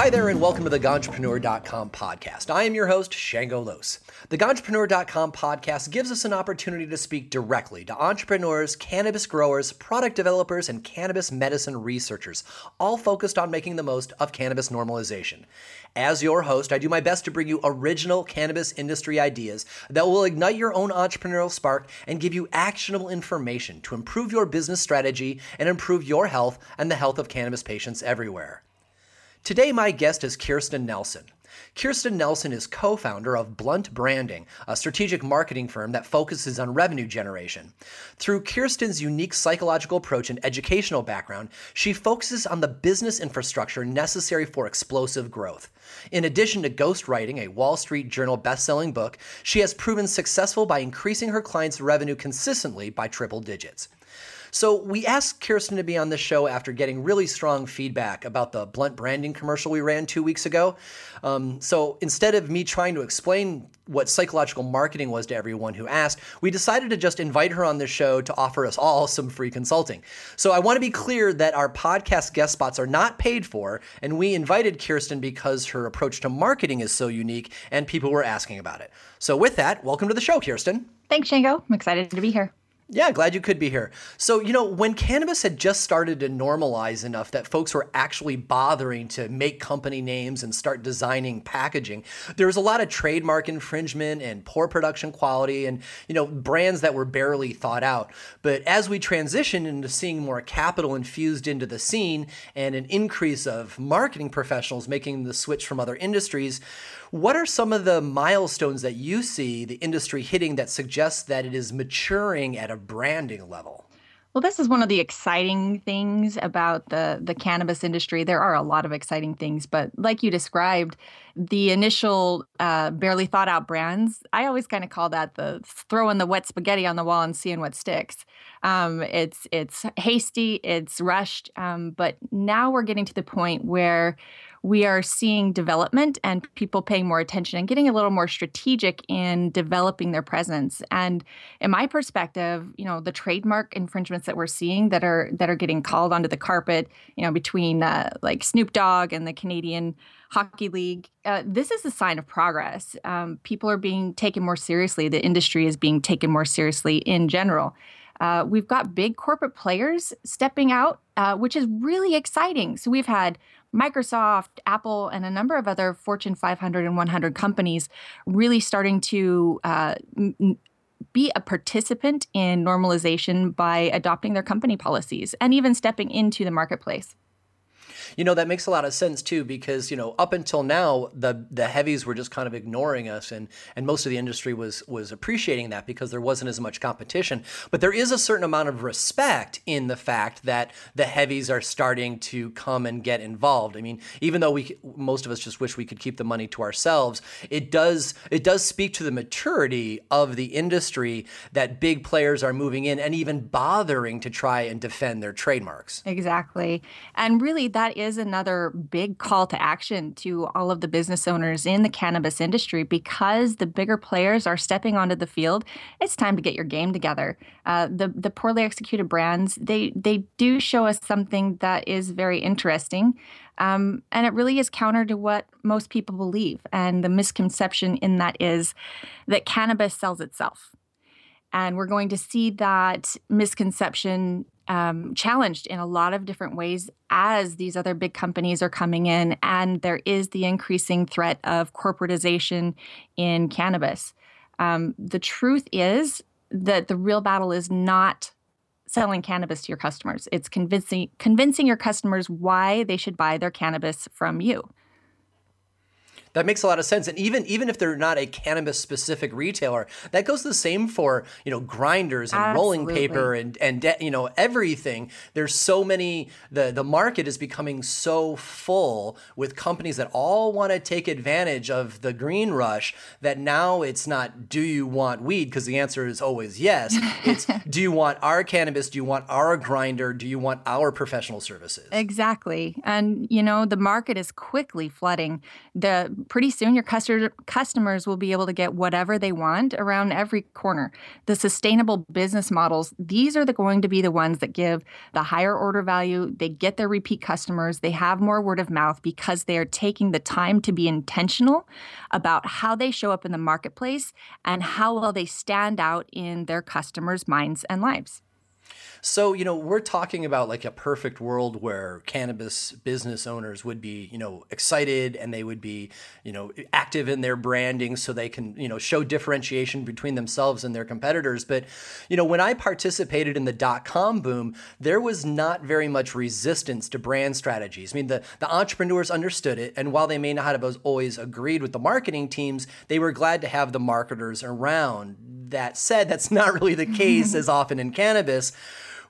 Hi there, and welcome to the Ganjapreneur.com podcast. I am your host, Shango Los. The Ganjapreneur.com podcast gives us an opportunity to speak directly to entrepreneurs, cannabis growers, product developers, and cannabis medicine researchers, all focused on making the most of cannabis normalization. As your host, I do my best to bring you original cannabis industry ideas that will ignite your own entrepreneurial spark and give you actionable information to improve your business strategy and improve your health and the health of cannabis patients everywhere. Today, my guest is Kirsten Nelson. Kirsten Nelson is co founder of Blunt Branding, a strategic marketing firm that focuses on revenue generation. Through Kirsten's unique psychological approach and educational background, she focuses on the business infrastructure necessary for explosive growth. In addition to ghostwriting a Wall Street Journal best-selling book, she has proven successful by increasing her clients' revenue consistently by triple digits. So we asked Kirsten to be on the show after getting really strong feedback about the blunt branding commercial we ran two weeks ago. Um, so instead of me trying to explain what psychological marketing was to everyone who asked, we decided to just invite her on the show to offer us all some free consulting. So I want to be clear that our podcast guest spots are not paid for, and we invited Kirsten because her approach to marketing is so unique and people were asking about it. So with that, welcome to the show, Kirsten. Thanks, Shango. I'm excited to be here. Yeah, glad you could be here. So, you know, when cannabis had just started to normalize enough that folks were actually bothering to make company names and start designing packaging, there was a lot of trademark infringement and poor production quality and, you know, brands that were barely thought out. But as we transitioned into seeing more capital infused into the scene and an increase of marketing professionals making the switch from other industries, what are some of the milestones that you see the industry hitting that suggests that it is maturing at a branding level? Well, this is one of the exciting things about the the cannabis industry. There are a lot of exciting things, but like you described, the initial uh, barely thought out brands, I always kind of call that the throwing the wet spaghetti on the wall and seeing what sticks. Um, it's it's hasty, it's rushed, um, but now we're getting to the point where we are seeing development and people paying more attention and getting a little more strategic in developing their presence. And in my perspective, you know, the trademark infringements that we're seeing that are that are getting called onto the carpet, you know, between uh, like Snoop Dogg and the Canadian Hockey League, uh, this is a sign of progress. Um, people are being taken more seriously. The industry is being taken more seriously in general. Uh, we've got big corporate players stepping out, uh, which is really exciting. So we've had Microsoft, Apple, and a number of other Fortune 500 and 100 companies really starting to uh, be a participant in normalization by adopting their company policies and even stepping into the marketplace. You know, that makes a lot of sense too, because, you know, up until now, the the heavies were just kind of ignoring us and and most of the industry was was appreciating that because there wasn't as much competition. But there is a certain amount of respect in the fact that the heavies are starting to come and get involved. I mean, even though we most of us just wish we could keep the money to ourselves, it does it does speak to the maturity of the industry that big players are moving in and even bothering to try and defend their trademarks. Exactly. And really that is another big call to action to all of the business owners in the cannabis industry because the bigger players are stepping onto the field. It's time to get your game together. Uh, the the poorly executed brands they they do show us something that is very interesting. Um, and it really is counter to what most people believe. And the misconception in that is that cannabis sells itself. And we're going to see that misconception um, challenged in a lot of different ways as these other big companies are coming in, and there is the increasing threat of corporatization in cannabis. Um, the truth is that the real battle is not selling cannabis to your customers; it's convincing convincing your customers why they should buy their cannabis from you. That makes a lot of sense. And even even if they're not a cannabis specific retailer, that goes the same for, you know, grinders and Absolutely. rolling paper and and you know, everything. There's so many the the market is becoming so full with companies that all want to take advantage of the green rush that now it's not do you want weed because the answer is always yes. It's do you want our cannabis? Do you want our grinder? Do you want our professional services? Exactly. And you know, the market is quickly flooding. The pretty soon your customer, customers will be able to get whatever they want around every corner. The sustainable business models, these are the, going to be the ones that give the higher order value. They get their repeat customers. They have more word of mouth because they are taking the time to be intentional about how they show up in the marketplace and how well they stand out in their customers' minds and lives. So, you know, we're talking about like a perfect world where cannabis business owners would be, you know, excited and they would be, you know, active in their branding so they can, you know, show differentiation between themselves and their competitors. But, you know, when I participated in the dot com boom, there was not very much resistance to brand strategies. I mean, the, the entrepreneurs understood it. And while they may not have always agreed with the marketing teams, they were glad to have the marketers around. That said, that's not really the case as often in cannabis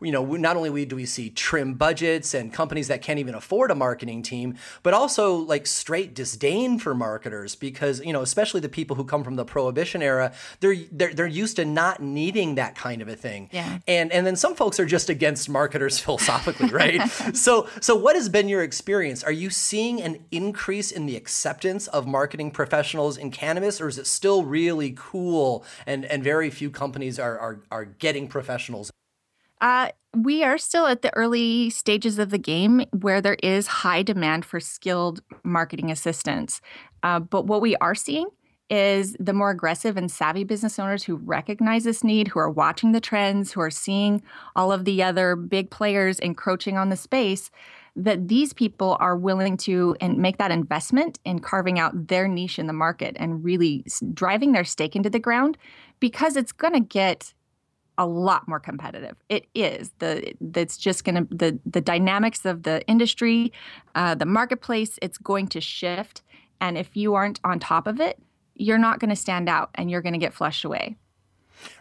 you know, not only do we see trim budgets and companies that can't even afford a marketing team, but also like straight disdain for marketers because, you know, especially the people who come from the prohibition era, they're they're, they're used to not needing that kind of a thing. Yeah. And and then some folks are just against marketers philosophically, right? so so what has been your experience? Are you seeing an increase in the acceptance of marketing professionals in cannabis or is it still really cool and and very few companies are are, are getting professionals uh, we are still at the early stages of the game where there is high demand for skilled marketing assistants. Uh, but what we are seeing is the more aggressive and savvy business owners who recognize this need, who are watching the trends, who are seeing all of the other big players encroaching on the space, that these people are willing to and make that investment in carving out their niche in the market and really driving their stake into the ground because it's going to get a lot more competitive. It is the that's just going to the the dynamics of the industry, uh, the marketplace. It's going to shift, and if you aren't on top of it, you're not going to stand out, and you're going to get flushed away.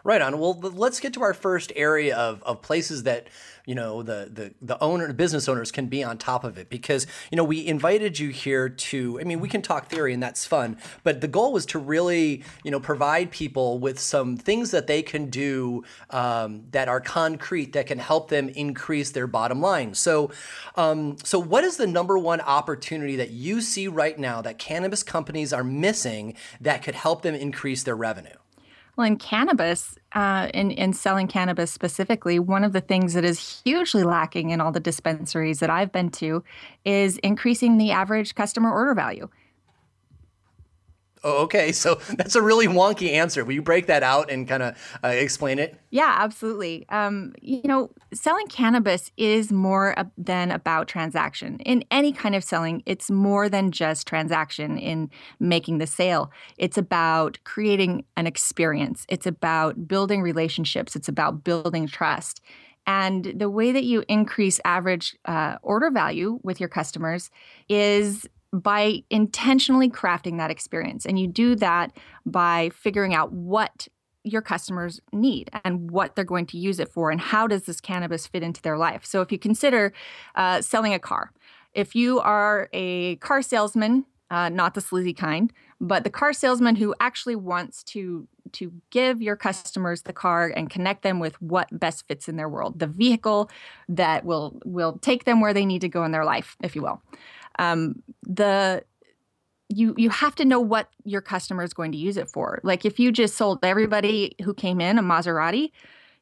Right on. Well, let's get to our first area of, of places that you know the the the owner, business owners can be on top of it because you know we invited you here to. I mean, we can talk theory and that's fun, but the goal was to really you know provide people with some things that they can do um, that are concrete that can help them increase their bottom line. So, um, so what is the number one opportunity that you see right now that cannabis companies are missing that could help them increase their revenue? Well, in cannabis, uh, in, in selling cannabis specifically, one of the things that is hugely lacking in all the dispensaries that I've been to is increasing the average customer order value. Oh, okay. So that's a really wonky answer. Will you break that out and kind of uh, explain it? Yeah, absolutely. Um, you know, selling cannabis is more than about transaction. In any kind of selling, it's more than just transaction in making the sale. It's about creating an experience, it's about building relationships, it's about building trust. And the way that you increase average uh, order value with your customers is by intentionally crafting that experience. And you do that by figuring out what your customers need and what they're going to use it for and how does this cannabis fit into their life. So if you consider uh, selling a car, if you are a car salesman, uh, not the sleazy kind, but the car salesman who actually wants to to give your customers the car and connect them with what best fits in their world, the vehicle that will will take them where they need to go in their life, if you will um, the you you have to know what your customer is going to use it for. Like if you just sold everybody who came in a Maserati,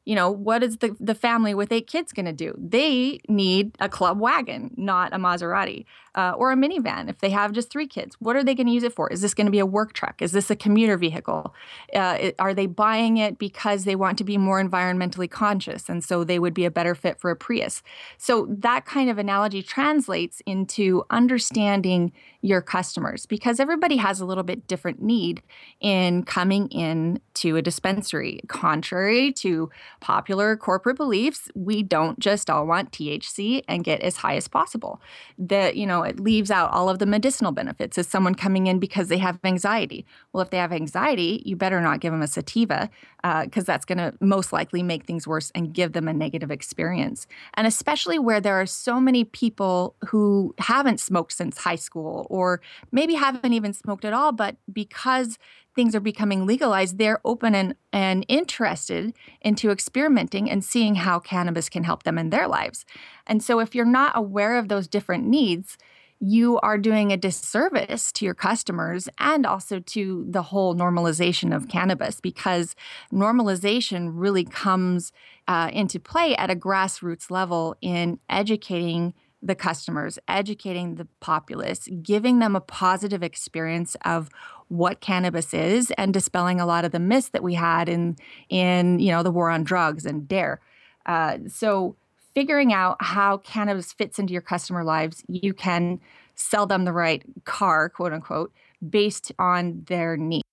you know, what is the, the family with eight kids going to do? They need a club wagon, not a Maserati uh, or a minivan if they have just three kids. What are they going to use it for? Is this going to be a work truck? Is this a commuter vehicle? Uh, are they buying it because they want to be more environmentally conscious and so they would be a better fit for a Prius? So that kind of analogy translates into understanding your customers because everybody has a little bit different need in coming in to a dispensary. Contrary to popular corporate beliefs, we don't just all want THC and get as high as possible. That, you know, it leaves out all of the medicinal benefits. Is someone coming in because they have anxiety? Well, if they have anxiety, you better not give them a sativa because uh, that's going to most likely make things worse and give them a negative experience. And especially where there are so many people who haven't smoked since high school or maybe haven't even smoked at all, but because things are becoming legalized, they're open and, and interested into experimenting and seeing how cannabis can help them in their lives. And so if you're not aware of those different needs, you are doing a disservice to your customers and also to the whole normalization of cannabis because normalization really comes uh, into play at a grassroots level in educating the customers, educating the populace, giving them a positive experience of what cannabis is and dispelling a lot of the myths that we had in in you know the war on drugs and dare. Uh, so figuring out how cannabis fits into your customer lives you can sell them the right car quote unquote based on their needs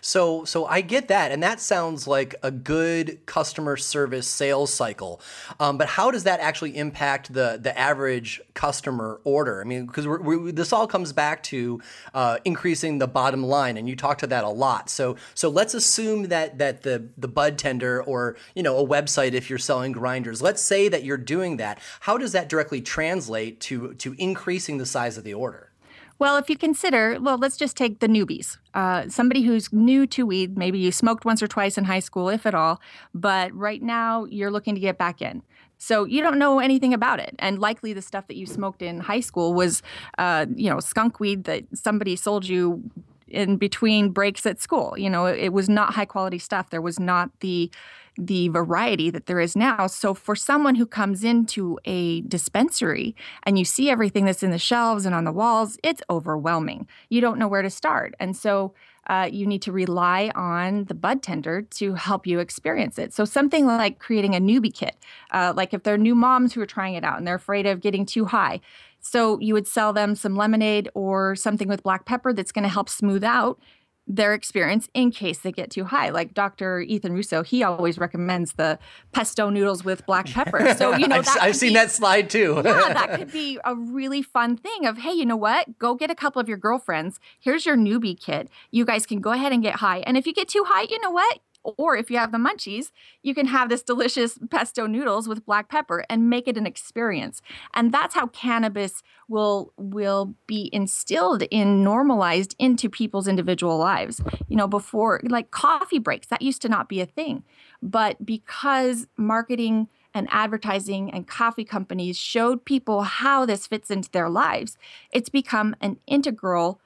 so so I get that, and that sounds like a good customer service sales cycle. Um, but how does that actually impact the the average customer order? I mean, because this all comes back to uh, increasing the bottom line, and you talk to that a lot. So so let's assume that that the the bud tender or you know a website if you're selling grinders. Let's say that you're doing that. How does that directly translate to to increasing the size of the order? Well, if you consider, well, let's just take the newbies. Uh, somebody who's new to weed, maybe you smoked once or twice in high school, if at all, but right now you're looking to get back in. So you don't know anything about it, and likely the stuff that you smoked in high school was, uh, you know, skunk weed that somebody sold you in between breaks at school. You know, it, it was not high quality stuff. There was not the the variety that there is now. So for someone who comes into a dispensary and you see everything that's in the shelves and on the walls, it's overwhelming. You don't know where to start. And so uh, you need to rely on the bud tender to help you experience it. So something like creating a newbie kit, uh, like if they're new moms who are trying it out and they're afraid of getting too high. So you would sell them some lemonade or something with black pepper that's going to help smooth out their experience in case they get too high. Like Dr. Ethan Russo, he always recommends the pesto noodles with black pepper. So, you know, I've, I've seen that slide too. yeah, that could be a really fun thing of, hey, you know what? Go get a couple of your girlfriends. Here's your newbie kit. You guys can go ahead and get high. And if you get too high, you know what? Or if you have the munchies, you can have this delicious pesto noodles with black pepper and make it an experience. And that's how cannabis will will be instilled in normalized into people's individual lives. You know, before like coffee breaks, that used to not be a thing. But because marketing and advertising and coffee companies showed people how this fits into their lives, it's become an integral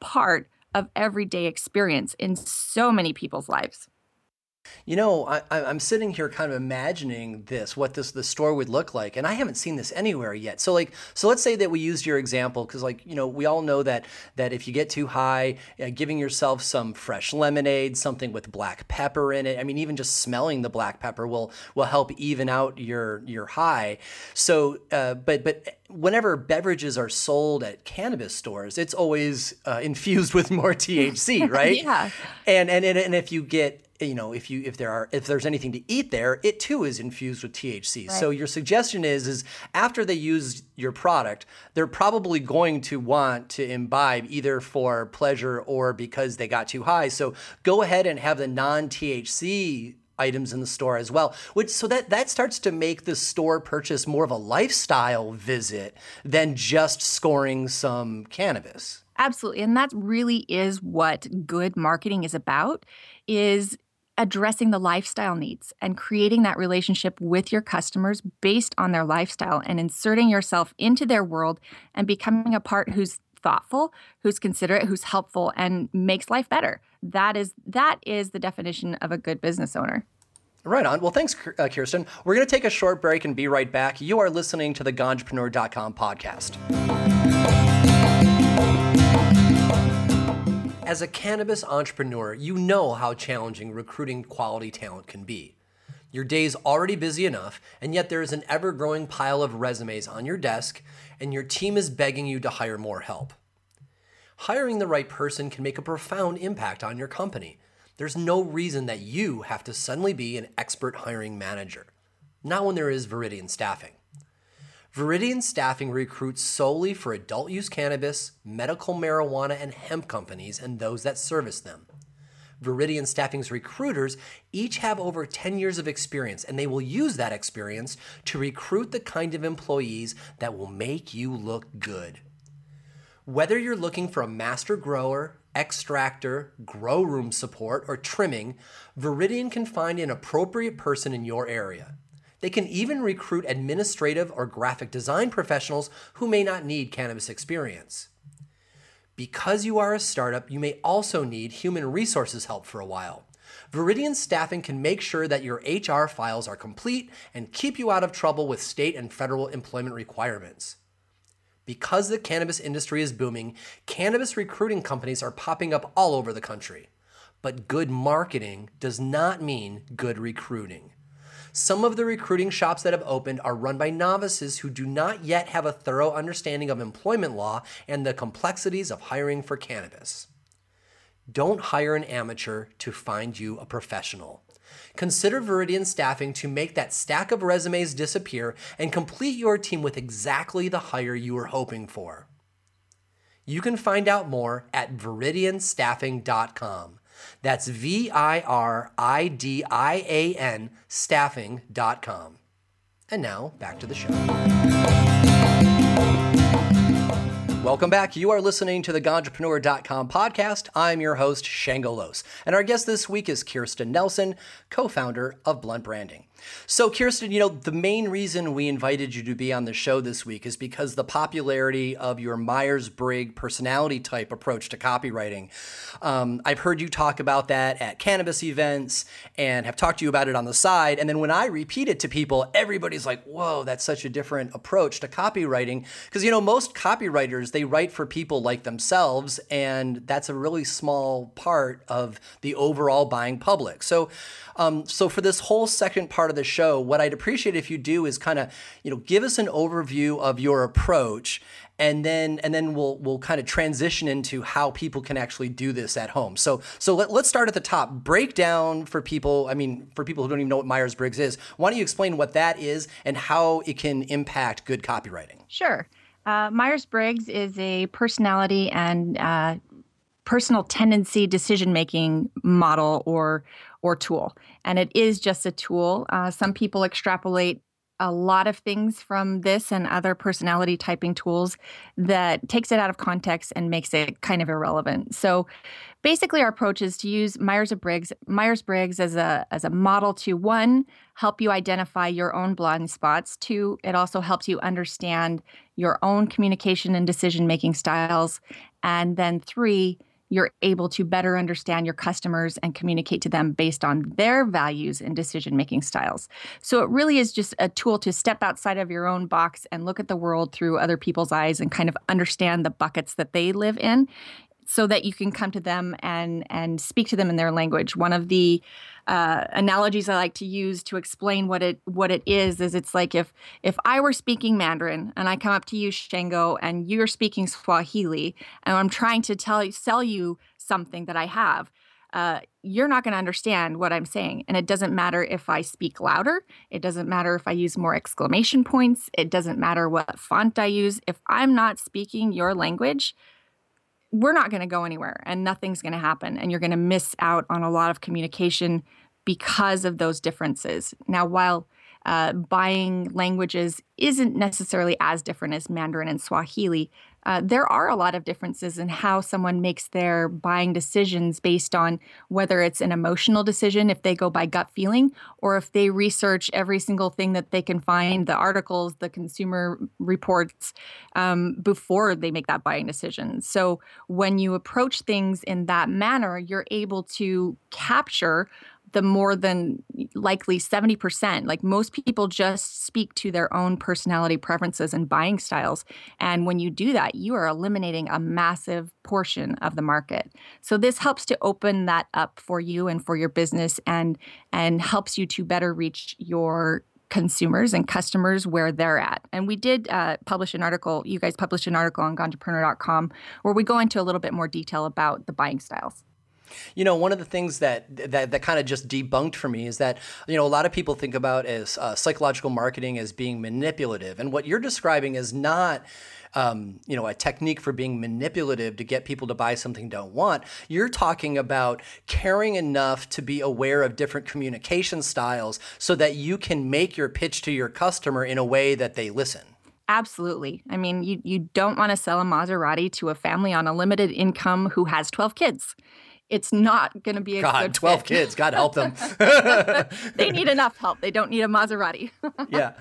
part of everyday experience in so many people's lives. You know, I, I'm sitting here kind of imagining this, what this the store would look like, and I haven't seen this anywhere yet. So, like, so let's say that we used your example because, like, you know, we all know that that if you get too high, uh, giving yourself some fresh lemonade, something with black pepper in it. I mean, even just smelling the black pepper will will help even out your your high. So, uh, but but whenever beverages are sold at cannabis stores, it's always uh, infused with more THC, right? yeah. And, and and if you get you know if you if there are if there's anything to eat there it too is infused with THC right. so your suggestion is is after they use your product they're probably going to want to imbibe either for pleasure or because they got too high. So go ahead and have the non THC items in the store as well which so that that starts to make the store purchase more of a lifestyle visit than just scoring some cannabis. Absolutely. And that really is what good marketing is about is addressing the lifestyle needs and creating that relationship with your customers based on their lifestyle and inserting yourself into their world and becoming a part who's thoughtful, who's considerate, who's helpful and makes life better. That is that is the definition of a good business owner. Right on. Well, thanks, uh, Kirsten. We're going to take a short break and be right back. You are listening to the Ganjapreneur.com podcast. As a cannabis entrepreneur, you know how challenging recruiting quality talent can be. Your day's already busy enough, and yet there is an ever growing pile of resumes on your desk, and your team is begging you to hire more help. Hiring the right person can make a profound impact on your company. There's no reason that you have to suddenly be an expert hiring manager. Not when there is Viridian staffing. Viridian Staffing recruits solely for adult use cannabis, medical marijuana, and hemp companies and those that service them. Viridian Staffing's recruiters each have over 10 years of experience, and they will use that experience to recruit the kind of employees that will make you look good. Whether you're looking for a master grower, extractor, grow room support, or trimming, Viridian can find an appropriate person in your area. They can even recruit administrative or graphic design professionals who may not need cannabis experience. Because you are a startup, you may also need human resources help for a while. Viridian Staffing can make sure that your HR files are complete and keep you out of trouble with state and federal employment requirements. Because the cannabis industry is booming, cannabis recruiting companies are popping up all over the country. But good marketing does not mean good recruiting. Some of the recruiting shops that have opened are run by novices who do not yet have a thorough understanding of employment law and the complexities of hiring for cannabis. Don't hire an amateur to find you a professional. Consider Viridian Staffing to make that stack of resumes disappear and complete your team with exactly the hire you were hoping for. You can find out more at viridianstaffing.com. That's V I R I D I A N staffing.com. And now back to the show. Welcome back. You are listening to the Ganjapreneur.com podcast. I'm your host, Shango Los. And our guest this week is Kirsten Nelson, co founder of Blunt Branding. So, Kirsten, you know, the main reason we invited you to be on the show this week is because the popularity of your Myers Briggs personality type approach to copywriting. Um, I've heard you talk about that at cannabis events and have talked to you about it on the side. And then when I repeat it to people, everybody's like, whoa, that's such a different approach to copywriting. Because, you know, most copywriters, they write for people like themselves, and that's a really small part of the overall buying public. So, um, so for this whole second part of the show, what I'd appreciate if you do is kind of, you know, give us an overview of your approach and then and then we'll we'll kind of transition into how people can actually do this at home. So so let, let's start at the top. Break down for people. I mean, for people who don't even know what Myers Briggs is. Why don't you explain what that is and how it can impact good copywriting? Sure. Uh, Myers Briggs is a personality and uh, personal tendency decision making model or or tool. And it is just a tool. Uh, some people extrapolate a lot of things from this and other personality typing tools that takes it out of context and makes it kind of irrelevant. So basically our approach is to use Myers-Briggs Myers-Briggs as a as a model to one help you identify your own blind spots, two it also helps you understand your own communication and decision making styles, and then three you're able to better understand your customers and communicate to them based on their values and decision making styles. So it really is just a tool to step outside of your own box and look at the world through other people's eyes and kind of understand the buckets that they live in so that you can come to them and and speak to them in their language. One of the uh, analogies I like to use to explain what it what it is is it's like if if I were speaking Mandarin and I come up to you Shango and you're speaking Swahili and I'm trying to tell you sell you something that I have. Uh, you're not going to understand what I'm saying. And it doesn't matter if I speak louder. It doesn't matter if I use more exclamation points. It doesn't matter what font I use. If I'm not speaking your language, we're not going to go anywhere and nothing's going to happen. And you're going to miss out on a lot of communication because of those differences. Now, while uh, buying languages isn't necessarily as different as Mandarin and Swahili, uh, there are a lot of differences in how someone makes their buying decisions based on whether it's an emotional decision, if they go by gut feeling, or if they research every single thing that they can find, the articles, the consumer reports, um, before they make that buying decision. So when you approach things in that manner, you're able to capture the more than likely 70%. Like most people just speak to their own personality preferences and buying styles. And when you do that, you are eliminating a massive portion of the market. So this helps to open that up for you and for your business and and helps you to better reach your consumers and customers where they're at. And we did uh, publish an article, you guys published an article on ganjapreneur.com where we go into a little bit more detail about the buying styles. You know, one of the things that that, that kind of just debunked for me is that you know a lot of people think about as uh, psychological marketing as being manipulative, and what you're describing is not. Um, you know, a technique for being manipulative to get people to buy something they don't want. You're talking about caring enough to be aware of different communication styles so that you can make your pitch to your customer in a way that they listen. Absolutely. I mean, you, you don't want to sell a Maserati to a family on a limited income who has 12 kids it's not going to be a God, good 12 fit. kids, God help them. they need enough help. They don't need a Maserati. yeah.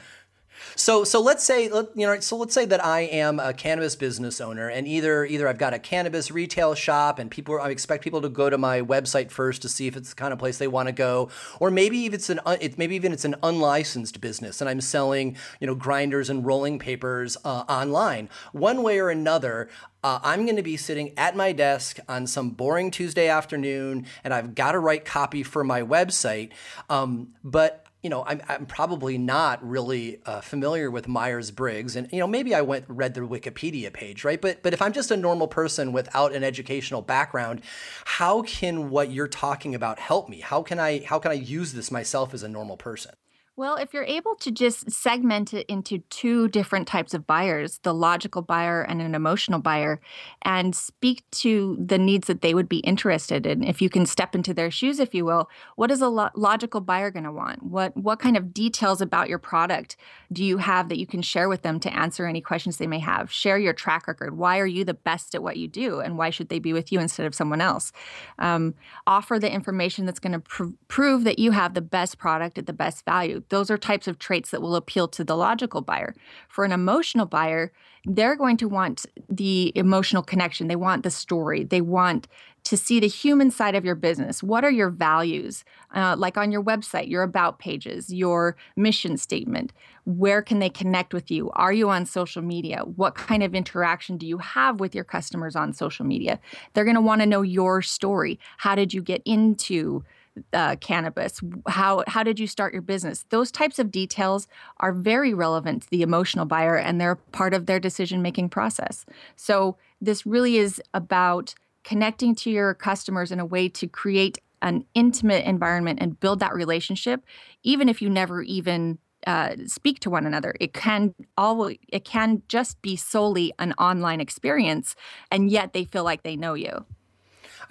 So so let's say you know so let's say that I am a cannabis business owner and either either I've got a cannabis retail shop and people I expect people to go to my website first to see if it's the kind of place they want to go or maybe if it's an it, maybe even it's an unlicensed business and I'm selling you know grinders and rolling papers uh, online one way or another uh, I'm going to be sitting at my desk on some boring Tuesday afternoon, and I've got to write copy for my website. Um, but you know, I'm, I'm probably not really uh, familiar with Myers Briggs, and you know, maybe I went read the Wikipedia page, right? But but if I'm just a normal person without an educational background, how can what you're talking about help me? How can I how can I use this myself as a normal person? Well, if you're able to just segment it into two different types of buyers, the logical buyer and an emotional buyer, and speak to the needs that they would be interested in, if you can step into their shoes, if you will, what is a lo- logical buyer going to want? What what kind of details about your product do you have that you can share with them to answer any questions they may have? Share your track record. Why are you the best at what you do, and why should they be with you instead of someone else? Um, offer the information that's going to pr- prove that you have the best product at the best value those are types of traits that will appeal to the logical buyer. For an emotional buyer, they're going to want the emotional connection. They want the story. They want to see the human side of your business. What are your values? Uh, like on your website, your about pages, your mission statement. Where can they connect with you? Are you on social media? What kind of interaction do you have with your customers on social media? They're going to want to know your story. How did you get into uh, cannabis? How how did you start your business? Those types of details are very relevant to the emotional buyer, and they're part of their decision making process. So this really is about connecting to your customers in a way to create an intimate environment and build that relationship, even if you never even uh, speak to one another. It can all it can just be solely an online experience, and yet they feel like they know you.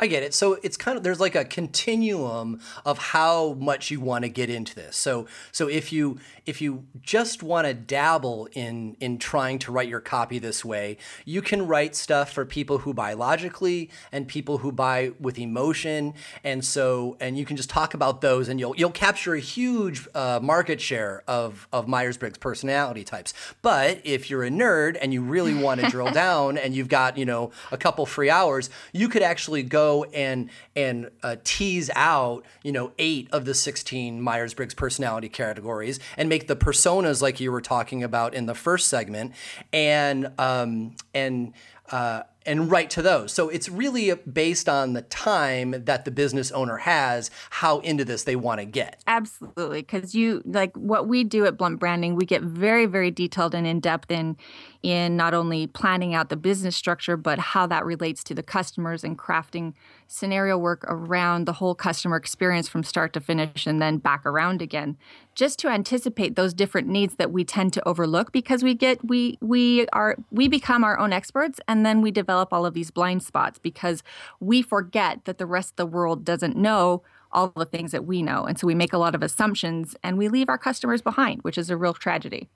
I get it. So it's kind of there's like a continuum of how much you want to get into this. So so if you if you just want to dabble in in trying to write your copy this way, you can write stuff for people who buy logically and people who buy with emotion. And so and you can just talk about those and you'll you'll capture a huge uh, market share of of Myers Briggs personality types. But if you're a nerd and you really want to drill down and you've got you know a couple free hours, you could actually go and and uh, tease out you know eight of the 16 myers-briggs personality categories and make the personas like you were talking about in the first segment and um, and uh, and write to those. So it's really based on the time that the business owner has, how into this they want to get. Absolutely, because you like what we do at Blunt Branding, we get very, very detailed and in depth in in not only planning out the business structure, but how that relates to the customers and crafting scenario work around the whole customer experience from start to finish and then back around again just to anticipate those different needs that we tend to overlook because we get we we are we become our own experts and then we develop all of these blind spots because we forget that the rest of the world doesn't know all the things that we know. And so we make a lot of assumptions and we leave our customers behind which is a real tragedy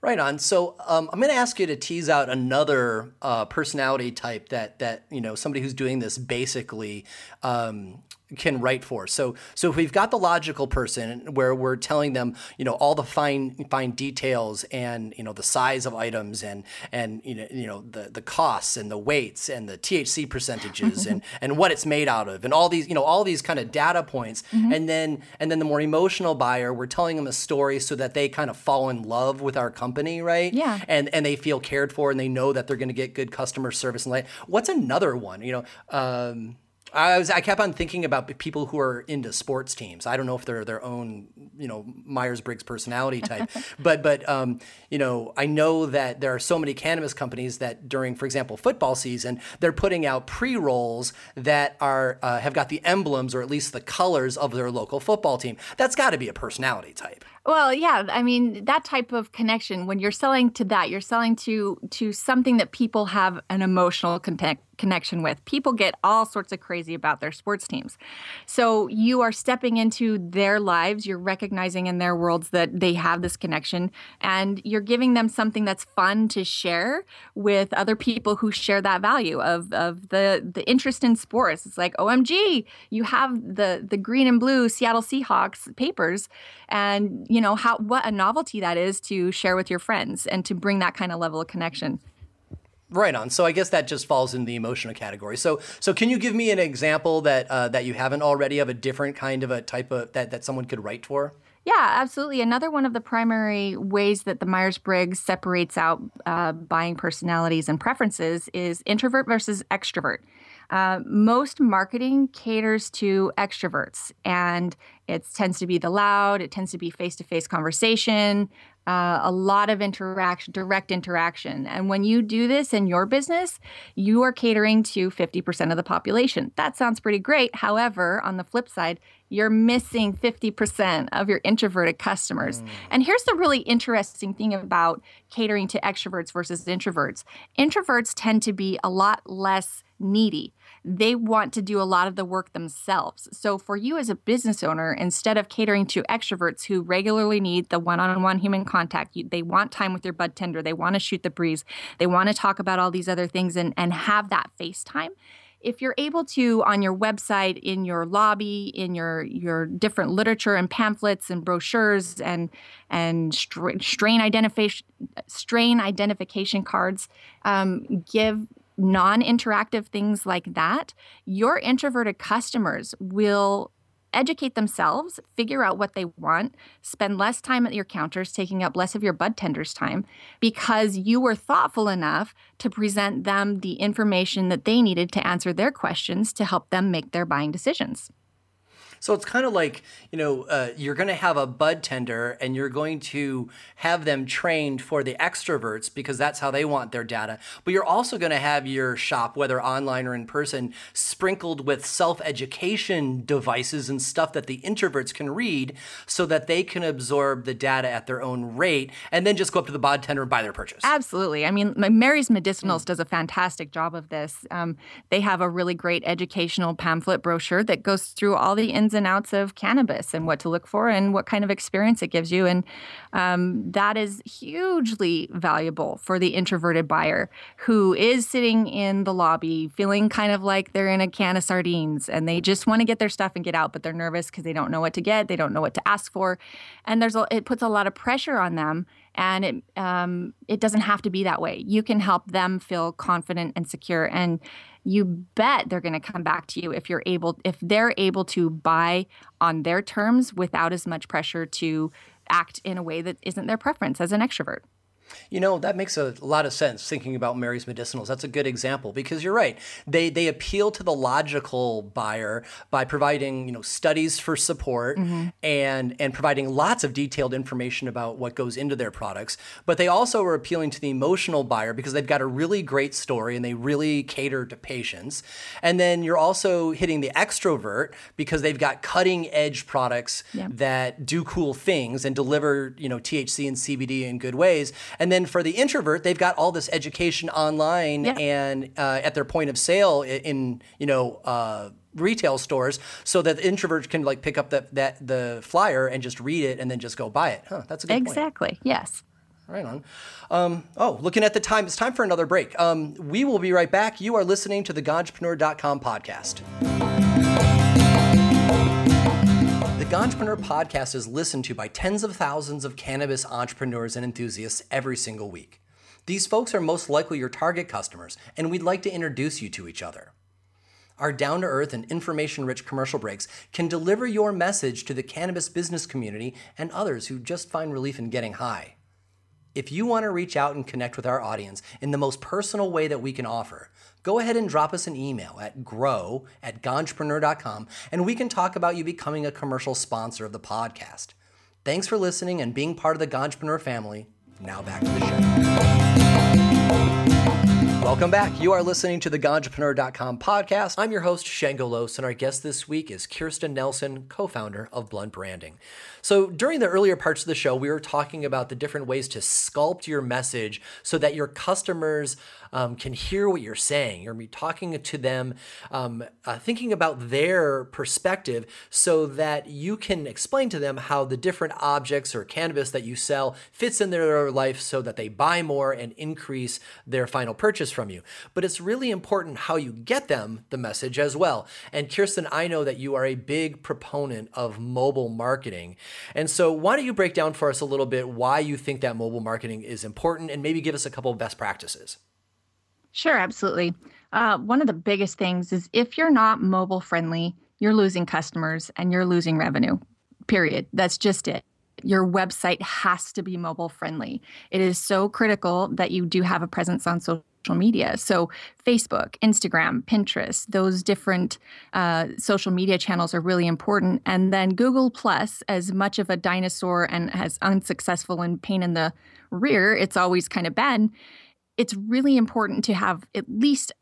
Right on. So um, I'm going to ask you to tease out another uh, personality type that that you know somebody who's doing this basically um, can write for. So so if we've got the logical person where we're telling them, you know, all the fine fine details and you know the size of items and and you know you know the the costs and the weights and the THC percentages and and what it's made out of and all these you know all these kind of data points mm-hmm. and then and then the more emotional buyer we're telling them a story so that they kind of fall in love with our company, right? Yeah. And and they feel cared for and they know that they're going to get good customer service and like what's another one, you know, um, I was I kept on thinking about people who are into sports teams. I don't know if they're their own, you know, Myers Briggs personality type, but but um, you know, I know that there are so many cannabis companies that during, for example, football season, they're putting out pre rolls that are uh, have got the emblems or at least the colors of their local football team. That's got to be a personality type. Well, yeah, I mean that type of connection when you're selling to that, you're selling to to something that people have an emotional connect, connection with. People get all sorts of crazy about their sports teams. So you are stepping into their lives, you're recognizing in their worlds that they have this connection and you're giving them something that's fun to share with other people who share that value of of the the interest in sports. It's like, "OMG, you have the the green and blue Seattle Seahawks papers and you know how what a novelty that is to share with your friends and to bring that kind of level of connection. Right on. So I guess that just falls in the emotional category. So so can you give me an example that uh, that you haven't already of a different kind of a type of that that someone could write for? Yeah, absolutely. Another one of the primary ways that the Myers Briggs separates out uh, buying personalities and preferences is introvert versus extrovert. Uh, most marketing caters to extroverts, and it tends to be the loud, it tends to be face to face conversation, uh, a lot of interaction, direct interaction. And when you do this in your business, you are catering to 50% of the population. That sounds pretty great. However, on the flip side, you're missing 50% of your introverted customers. Mm. And here's the really interesting thing about catering to extroverts versus introverts introverts tend to be a lot less needy they want to do a lot of the work themselves. So, for you as a business owner, instead of catering to extroverts who regularly need the one on one human contact, you, they want time with your bud tender, they want to shoot the breeze, they want to talk about all these other things and, and have that FaceTime if you're able to on your website in your lobby in your your different literature and pamphlets and brochures and and strain identification strain identification cards um, give non-interactive things like that your introverted customers will educate themselves, figure out what they want, spend less time at your counters, taking up less of your bud tenders time because you were thoughtful enough to present them the information that they needed to answer their questions to help them make their buying decisions. So it's kind of like, you know, uh, you're going to have a bud tender and you're going to have them trained for the extroverts because that's how they want their data. But you're also going to have your shop, whether online or in person, sprinkled with self education devices and stuff that the introverts can read so that they can absorb the data at their own rate and then just go up to the bud tender and buy their purchase. Absolutely. I mean, Mary's Medicinals mm. does a fantastic job of this. Um, they have a really great educational pamphlet brochure that goes through all the ins ins and outs of cannabis and what to look for and what kind of experience it gives you. And um, that is hugely valuable for the introverted buyer who is sitting in the lobby feeling kind of like they're in a can of sardines and they just want to get their stuff and get out, but they're nervous because they don't know what to get, they don't know what to ask for. And there's a, it puts a lot of pressure on them and it um, it doesn't have to be that way. You can help them feel confident and secure, and you bet they're going to come back to you if you're able if they're able to buy on their terms without as much pressure to act in a way that isn't their preference as an extrovert. You know, that makes a lot of sense thinking about Mary's Medicinals. That's a good example because you're right. They they appeal to the logical buyer by providing, you know, studies for support mm-hmm. and and providing lots of detailed information about what goes into their products. But they also are appealing to the emotional buyer because they've got a really great story and they really cater to patients. And then you're also hitting the extrovert because they've got cutting edge products yeah. that do cool things and deliver, you know, THC and CBD in good ways. And then for the introvert, they've got all this education online yeah. and uh, at their point of sale in, in you know. Uh, retail stores so that the introverts can like pick up the, that the flyer and just read it and then just go buy it. Huh, that's a good point. exactly. Point. Yes. Right on. Um, oh, looking at the time, it's time for another break. Um, we will be right back. You are listening to the Ganjapreneur.com podcast. The Ganjapreneur podcast is listened to by tens of thousands of cannabis entrepreneurs and enthusiasts every single week. These folks are most likely your target customers, and we'd like to introduce you to each other. Our down to earth and information rich commercial breaks can deliver your message to the cannabis business community and others who just find relief in getting high. If you want to reach out and connect with our audience in the most personal way that we can offer, go ahead and drop us an email at grow at ganjapreneur.com and we can talk about you becoming a commercial sponsor of the podcast. Thanks for listening and being part of the Ganjapreneur family. Now back to the show. Welcome back. You are listening to the Ganjapreneur.com podcast. I'm your host, Shango Los, and our guest this week is Kirsten Nelson, co founder of Blunt Branding. So, during the earlier parts of the show, we were talking about the different ways to sculpt your message so that your customers um, can hear what you're saying. You're talking to them, um, uh, thinking about their perspective so that you can explain to them how the different objects or cannabis that you sell fits in their life so that they buy more and increase their final purchase from you. But it's really important how you get them the message as well. And Kirsten, I know that you are a big proponent of mobile marketing. And so, why don't you break down for us a little bit why you think that mobile marketing is important and maybe give us a couple of best practices? Sure, absolutely. Uh, one of the biggest things is if you're not mobile friendly, you're losing customers and you're losing revenue, period. That's just it. Your website has to be mobile friendly. It is so critical that you do have a presence on social media. So, Facebook, Instagram, Pinterest, those different uh, social media channels are really important. And then Google Plus, as much of a dinosaur and as unsuccessful and pain in the rear, it's always kind of been it's really important to have at least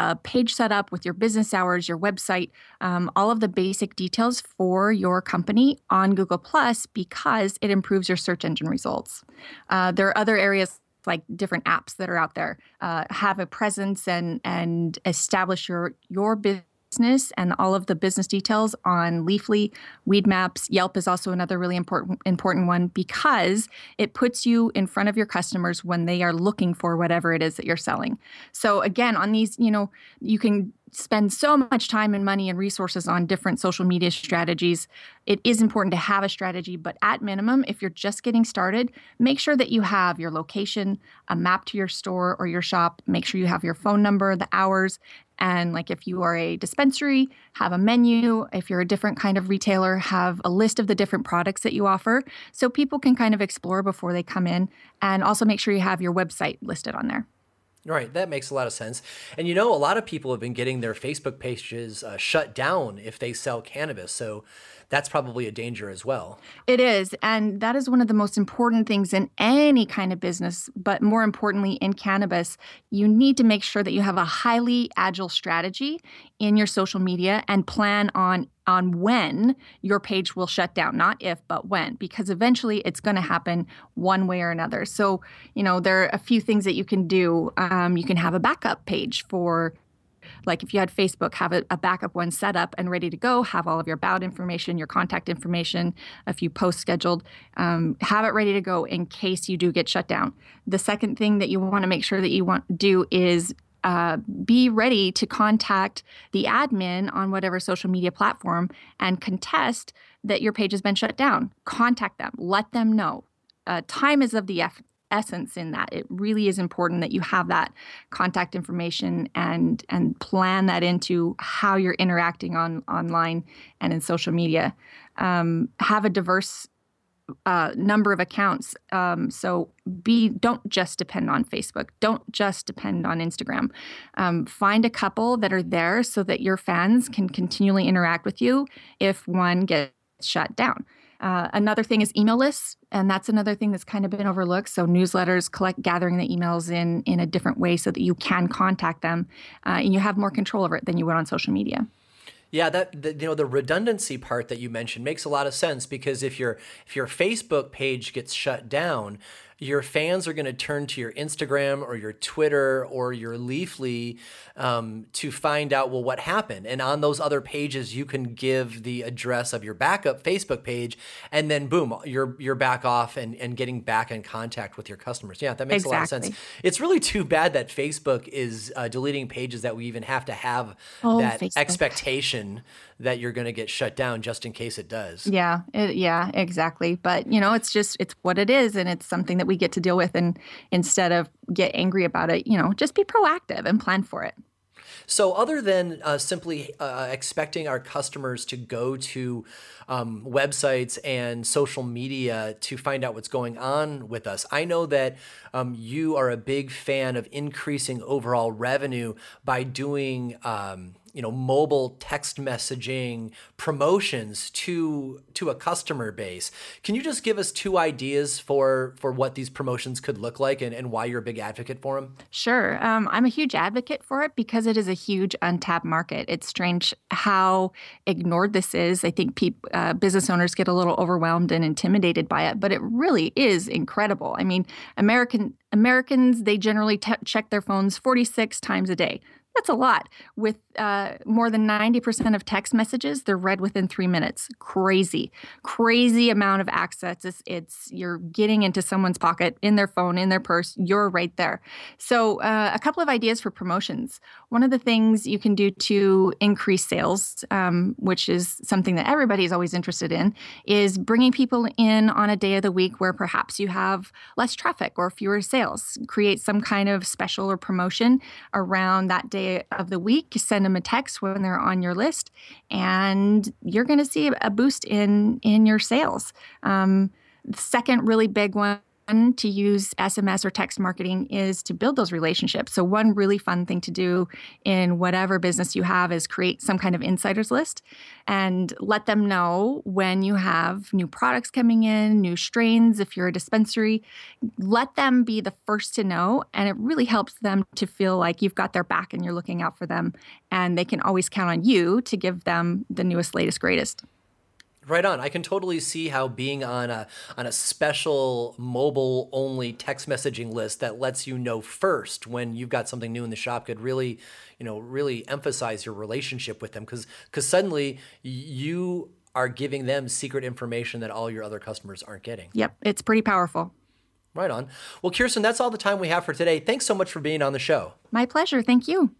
a page set up with your business hours, your website, um, all of the basic details for your company on Google Plus because it improves your search engine results. Uh, there are other areas like different apps that are out there. Uh, have a presence and and establish your your business business and all of the business details on Leafly, Weed Maps. Yelp is also another really important important one because it puts you in front of your customers when they are looking for whatever it is that you're selling. So again, on these, you know, you can spend so much time and money and resources on different social media strategies. It is important to have a strategy, but at minimum, if you're just getting started, make sure that you have your location, a map to your store or your shop, make sure you have your phone number, the hours, and like if you are a dispensary, have a menu. If you're a different kind of retailer, have a list of the different products that you offer so people can kind of explore before they come in. And also make sure you have your website listed on there. Right, that makes a lot of sense. And you know, a lot of people have been getting their Facebook pages uh, shut down if they sell cannabis. So that's probably a danger as well. It is. And that is one of the most important things in any kind of business, but more importantly, in cannabis, you need to make sure that you have a highly agile strategy in your social media and plan on on when your page will shut down not if but when because eventually it's going to happen one way or another so you know there are a few things that you can do um, you can have a backup page for like if you had Facebook, have a, a, backup one set up and ready to go, have all of your about information, your contact information, a few posts scheduled, um, have it ready to go in case you do get shut down. The second thing that you want to make sure that you want do is uh, be ready to contact the admin on whatever social media platform and contest that your page has been shut down. Contact them, let them know. Uh, time is of the essence in that. It really is important that you have that contact information and and plan that into how you're interacting on online and in social media. Um, have a diverse uh, number of accounts. Um, so be don't just depend on Facebook. Don't just depend on Instagram. Um, find a couple that are there so that your fans can continually interact with you if one gets shut down. Uh, another thing is email lists, and that's another thing that's kind of been overlooked. So newsletters, collect gathering the emails in in a different way so that you can contact them, uh, and you have more control over it than you would on social media. Yeah, that the, you know the redundancy part that you mentioned makes a lot of sense because if your if your Facebook page gets shut down, your fans are going to turn to your Instagram or your Twitter or your Leafly um, to find out, well, what happened. And on those other pages, you can give the address of your backup Facebook page, and then boom, you're you're back off and, and getting back in contact with your customers. Yeah, that makes exactly. a lot of sense. It's really too bad that Facebook is uh, deleting pages that we even have to have oh, that Facebook. expectation that you're going to get shut down just in case it does. Yeah, it, yeah, exactly. But you know, it's just it's what it is, and it's something that we get to deal with. And instead of get angry about it, you know, just be proactive and plan for it. So, other than uh, simply uh, expecting our customers to go to um, websites and social media to find out what's going on with us, I know that um, you are a big fan of increasing overall revenue by doing. Um, you know mobile text messaging promotions to to a customer base. Can you just give us two ideas for for what these promotions could look like and, and why you're a big advocate for them? Sure. Um, I'm a huge advocate for it because it is a huge untapped market. It's strange how ignored this is. I think people, uh, business owners get a little overwhelmed and intimidated by it, but it really is incredible. I mean, American Americans they generally t- check their phones 46 times a day. That's a lot. With uh, more than 90% of text messages, they're read within three minutes. Crazy, crazy amount of access. It's, it's you're getting into someone's pocket, in their phone, in their purse. You're right there. So, uh, a couple of ideas for promotions. One of the things you can do to increase sales, um, which is something that everybody is always interested in, is bringing people in on a day of the week where perhaps you have less traffic or fewer sales. Create some kind of special or promotion around that day day of the week. Send them a text when they're on your list, and you're going to see a boost in in your sales. Um, the second really big one to use SMS or text marketing is to build those relationships. So, one really fun thing to do in whatever business you have is create some kind of insiders list and let them know when you have new products coming in, new strains. If you're a dispensary, let them be the first to know. And it really helps them to feel like you've got their back and you're looking out for them. And they can always count on you to give them the newest, latest, greatest. Right on. I can totally see how being on a on a special mobile only text messaging list that lets you know first when you've got something new in the shop could really, you know, really emphasize your relationship with them cuz cuz suddenly you are giving them secret information that all your other customers aren't getting. Yep, it's pretty powerful. Right on. Well, Kirsten, that's all the time we have for today. Thanks so much for being on the show. My pleasure. Thank you.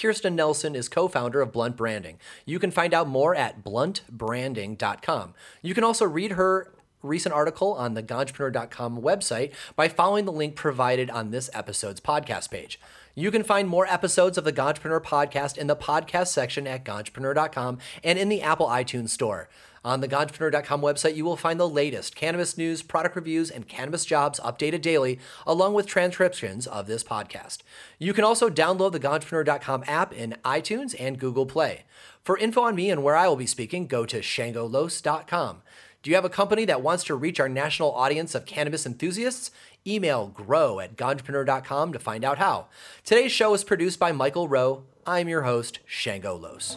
Kirsten Nelson is co founder of Blunt Branding. You can find out more at bluntbranding.com. You can also read her recent article on the Ganjapreneur.com website by following the link provided on this episode's podcast page. You can find more episodes of the Ganjapreneur podcast in the podcast section at Ganjapreneur.com and in the Apple iTunes Store. On the Ganjapreneur.com website, you will find the latest cannabis news, product reviews, and cannabis jobs updated daily, along with transcriptions of this podcast. You can also download the Ganjapreneur.com app in iTunes and Google Play. For info on me and where I will be speaking, go to shangolos.com. Do you have a company that wants to reach our national audience of cannabis enthusiasts? Email grow at ganjapreneur.com to find out how. Today's show is produced by Michael Rowe. I'm your host, Shango Los.